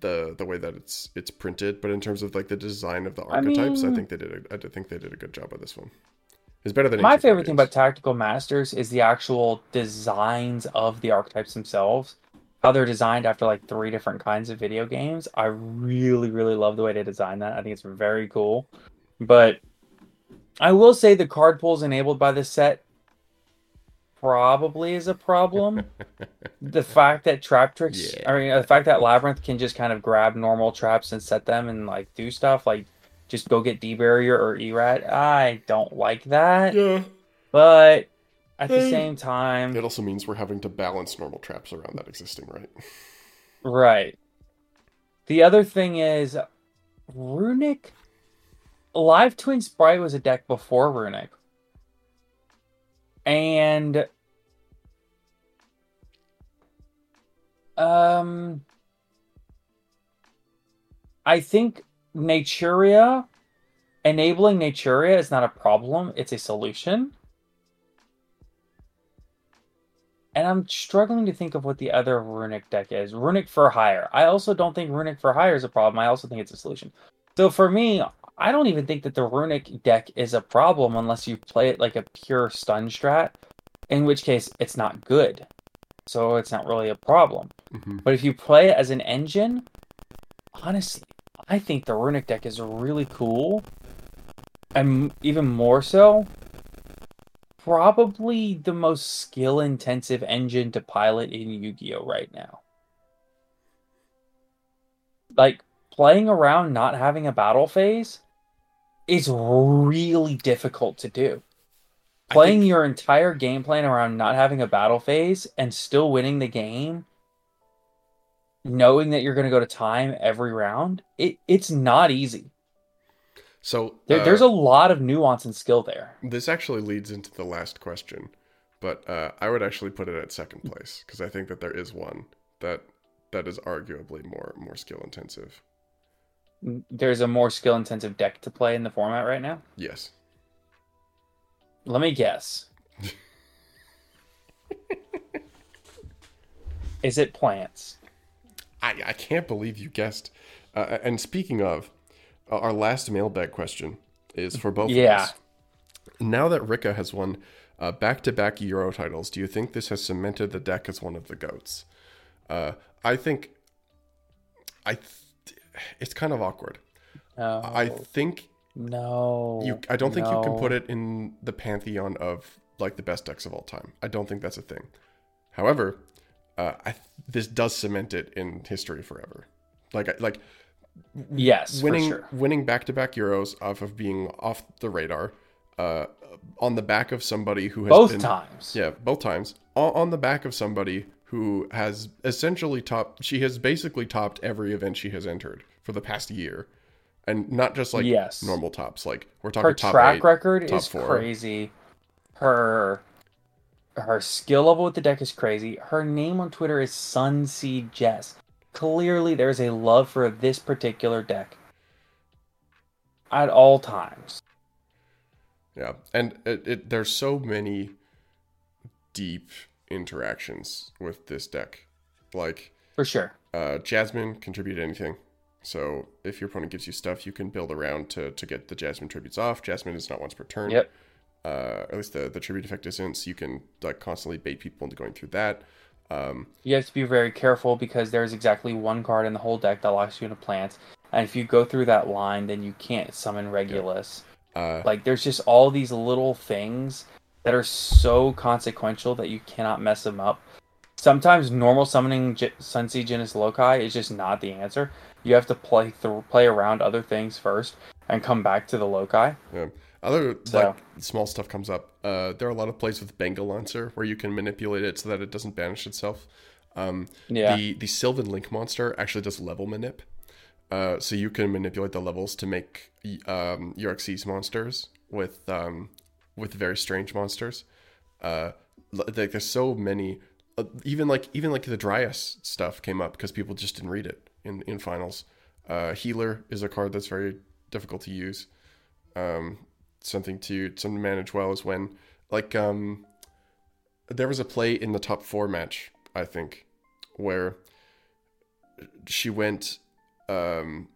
the the way that it's it's printed, but in terms of like the design of the archetypes, I, mean- think they did. A, I think they did a good job on this one. It's better than My favorite thing about Tactical Masters is the actual designs of the archetypes themselves. How they're designed after like three different kinds of video games. I really, really love the way they design that. I think it's very cool. But I will say the card pools enabled by this set probably is a problem. the fact that Traptrix, Yeah. I mean, the fact that Labrynth can just kind of grab normal traps and set them and like do stuff like just go get D Barrier or Erat. I don't like that. yeah. But at the same time, It also means we're having to balance normal traps around that existing, right? right. The other thing is Runick Live Twin Sprite was a deck before Runick. And um I think Naturia enabling Naturia is not a problem, it's a solution. and I'm struggling to think of what the other runick deck is. Runick for hire. I also don't think runick for hire is a problem. I also think it's a solution. So for me, I don't even think that the runick deck is a problem unless you play it like a pure stun strat, in which case it's not good. So it's not really a problem. Mhm. But if you play it as an engine, honestly, I think the runick deck is really cool. And even more so, probably the most skill intensive engine to pilot in Yu Gi Oh! right now. Like, playing around not having a battle phase is really difficult to do. Playing think- your entire game plan around not having a battle phase and still winning the game, knowing that you're going to go to time every round, it, it's not easy. So There, uh, there's a lot of nuance and skill there. This actually leads into the last question, but uh, I would actually put it at second place because I think that there is one that that is arguably more more skill intensive. There's a more skill intensive deck to play in the format right now. Yes. Let me guess. Is it plants? I, I can't believe you guessed. Uh, and speaking of, uh, our last mailbag question is for both Yeah. of us. Now that Rikka has won uh, back-to-back Euro titles, do you think this has cemented the deck as one of the goats? Uh, I think. I. Th- it's kind of awkward. No. I think no. you. I don't think you can put it in the pantheon of like the best decks of all time. I don't think that's a thing. However, uh, I th- this does cement it in history forever. Like like Yes, winning sure. winning back to back Euros off of being off the radar, uh, on the back of somebody who has Both been, times. yeah, both times on, on the back of somebody who has essentially topped. She has basically topped every event she has entered for the past year, and not just like Yes. normal tops. Like we're talking Her top track eight, record top is four. crazy. Her her skill level with the deck is crazy. Her name on Twitter is Sunseed Jess. Clearly, there's a love for this particular deck at all times. Yeah, and it, it there's so many deep interactions with this deck. Like For sure. uh, Jasmine contribute anything. So if your opponent gives you stuff, you can build around to to get the Jasmine tributes off. Jasmine is not once per turn. Yep. Uh, at least the the tribute effect isn't. So you can like constantly bait people into going through that. Um, You have to be very careful because there's exactly one card in the whole deck that locks you into plants. And if you go through that line, then you can't summon Regulus. uh, Like there's just all these little things that are so consequential that you cannot mess them up. Sometimes normal summoning J- Sunseed Genus Loci is just not the answer. You have to play th- play around other things first and come back to the Loci. yeah. Other So- like small stuff comes up. Uh, there are a lot of plays with Bengal Lancer where you can manipulate it so that it doesn't banish itself. Um, Yeah. The the Sylvan Link monster actually does level manip. Uh, so you can manipulate the levels to make um, UXC's monsters with um, with very strange monsters. Uh, like there's so many. Uh, even like even like the Dryas stuff came up because people just didn't read it in in finals. Uh, Healer is a card that's very difficult to use. Um, something to something to manage well is when like um, there was a play in the top four match I think where she went um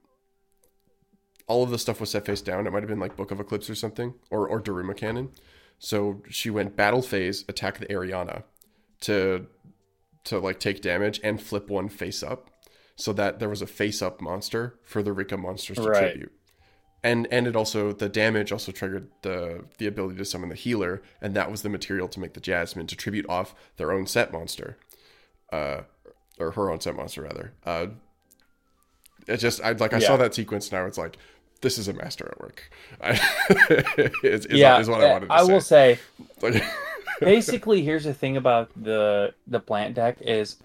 all of the stuff was set face down. It might have been like Book of Eclipse or something, or or Daruma Cannon. So she went battle phase, attack the Ariana to to like take damage and flip one face up, so that there was a face up monster for the Rikka monsters to Right. tribute. And and it also the damage also triggered the the ability to summon the healer, and that was the material to make the Jasmine to tribute off their own set monster, uh, or her own set monster rather. Uh, it just I like I saw that sequence now. It's like this is a master at work. is, is, yeah, is what I wanted to I say. will say Like, basically here's the thing about the the plant deck is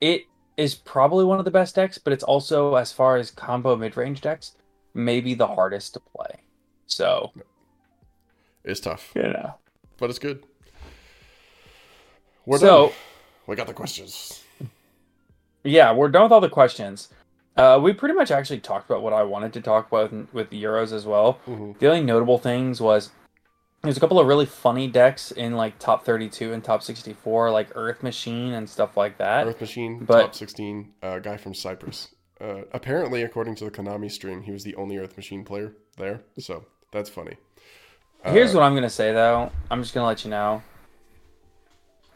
it is probably one of the best decks but it's also as far as combo mid-range decks maybe the hardest to play so it's tough, you know but it's good. We're so done. We got the questions. yeah we're done with all the questions uh, we pretty much actually talked about what i wanted to talk about with, with the euros as well Mhm. the only notable things was There's a couple of really funny decks in like top 32 and top 64, like Earth Machine and stuff like that. Earth Machine, But- top 16, uh, guy from Cyprus. Uh, apparently, according to the Konami stream, he was the only Earth Machine player there. So that's funny. Here's what I'm gonna say though. I'm just gonna let you know.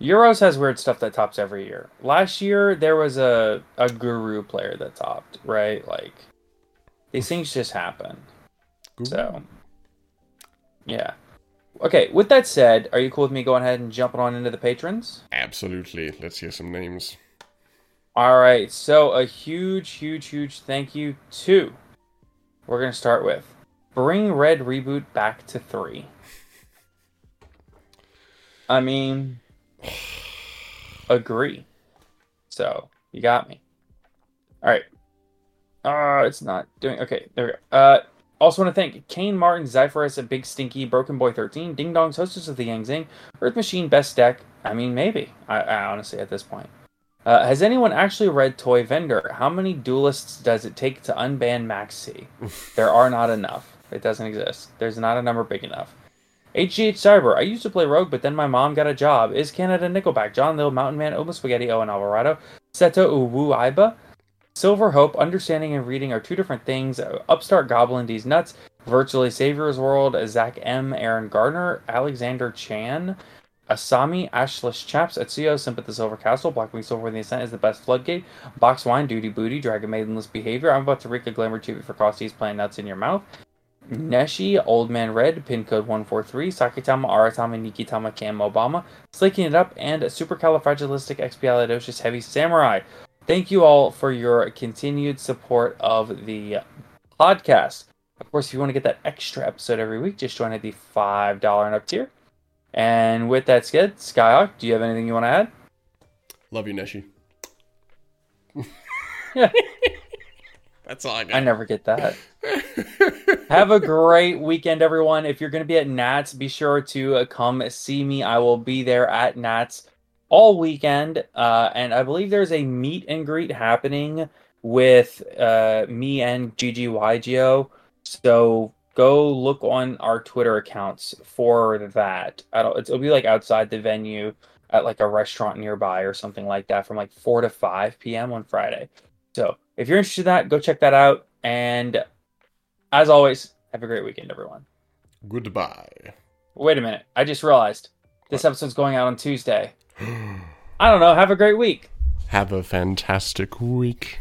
Euros has weird stuff that tops every year. Last year there was a a guru player that topped, right? Like these things just happen. Guru. So yeah. Okay, with that said, are you cool with me going ahead and jumping on into the patrons? Absolutely. Let's hear some names. All right, so a huge, huge, huge thank you to. We're gonna start with bring Red reboot back to three. I mean, agree. So you got me. All right. Uh, it's not doing. Okay, there we go. Uh, also want to thank Kane Martin, Zyphorus, a Big Stinky, Broken Boy 13, Ding Dongs, hostess of the Yang Zing, Earth Machine, Best Deck. I mean, maybe. I, I honestly, at this point. Uh, has anyone actually read Toy Vendor? How many duelists does it take to unban Max C? there are not enough. It doesn't exist. There's not a number big enough. HGH Cyber. I used to play Rogue, but then my mom got a job. Is Canada Nickelback? John Little, Mountain Man, Oma Spaghetti, Owen Alvarado, Seto Uwu Iba, Silver Hope. Understanding and reading are two different things. Upstart Goblin D's Nuts, Virtually Savior's World, Zach M, Aaron Gardner, Alexander Chan, Asami, Ashless Chaps, Etsuyo, Sympath the Silver Castle, Blackwing Silver the Ascent is the best floodgate, Box Wine, Duty Booty, Dragon Maidenless Behavior, I'm about to wreak a glamour tube for Costies playing nuts in your mouth. Neshi, Old Man Red, Pin Code 143, Sakitama, Aratama, Nikitama, Cam Obama, Slaking It Up, and Supercalifragilisticexpialidocious Heavy Samurai. Thank you all for your continued support of the podcast. Of course, if you want to get that extra episode every week, just join at the $5 and up tier. And with that said, Skyhawk, do you have anything you want to add? Love you, Neshi. Yeah. That's all I got. I never get that. Have a great weekend, everyone. If you're going to be at Nats, be sure to uh, come see me. I will be there at Nats all weekend. Uh, and I believe there's a meet and greet happening with uh, me and GGYGO. So go look on our Twitter accounts for that. I don't, it'll be like outside the venue at like a restaurant nearby or something like that from like 4 to 5 p.m. on Friday. So if you're interested in that, go check that out. And as always, have a great weekend, everyone. Goodbye. Wait a minute. I just realized this episode's going out on Tuesday. I don't know. Have a great week. Have a fantastic week.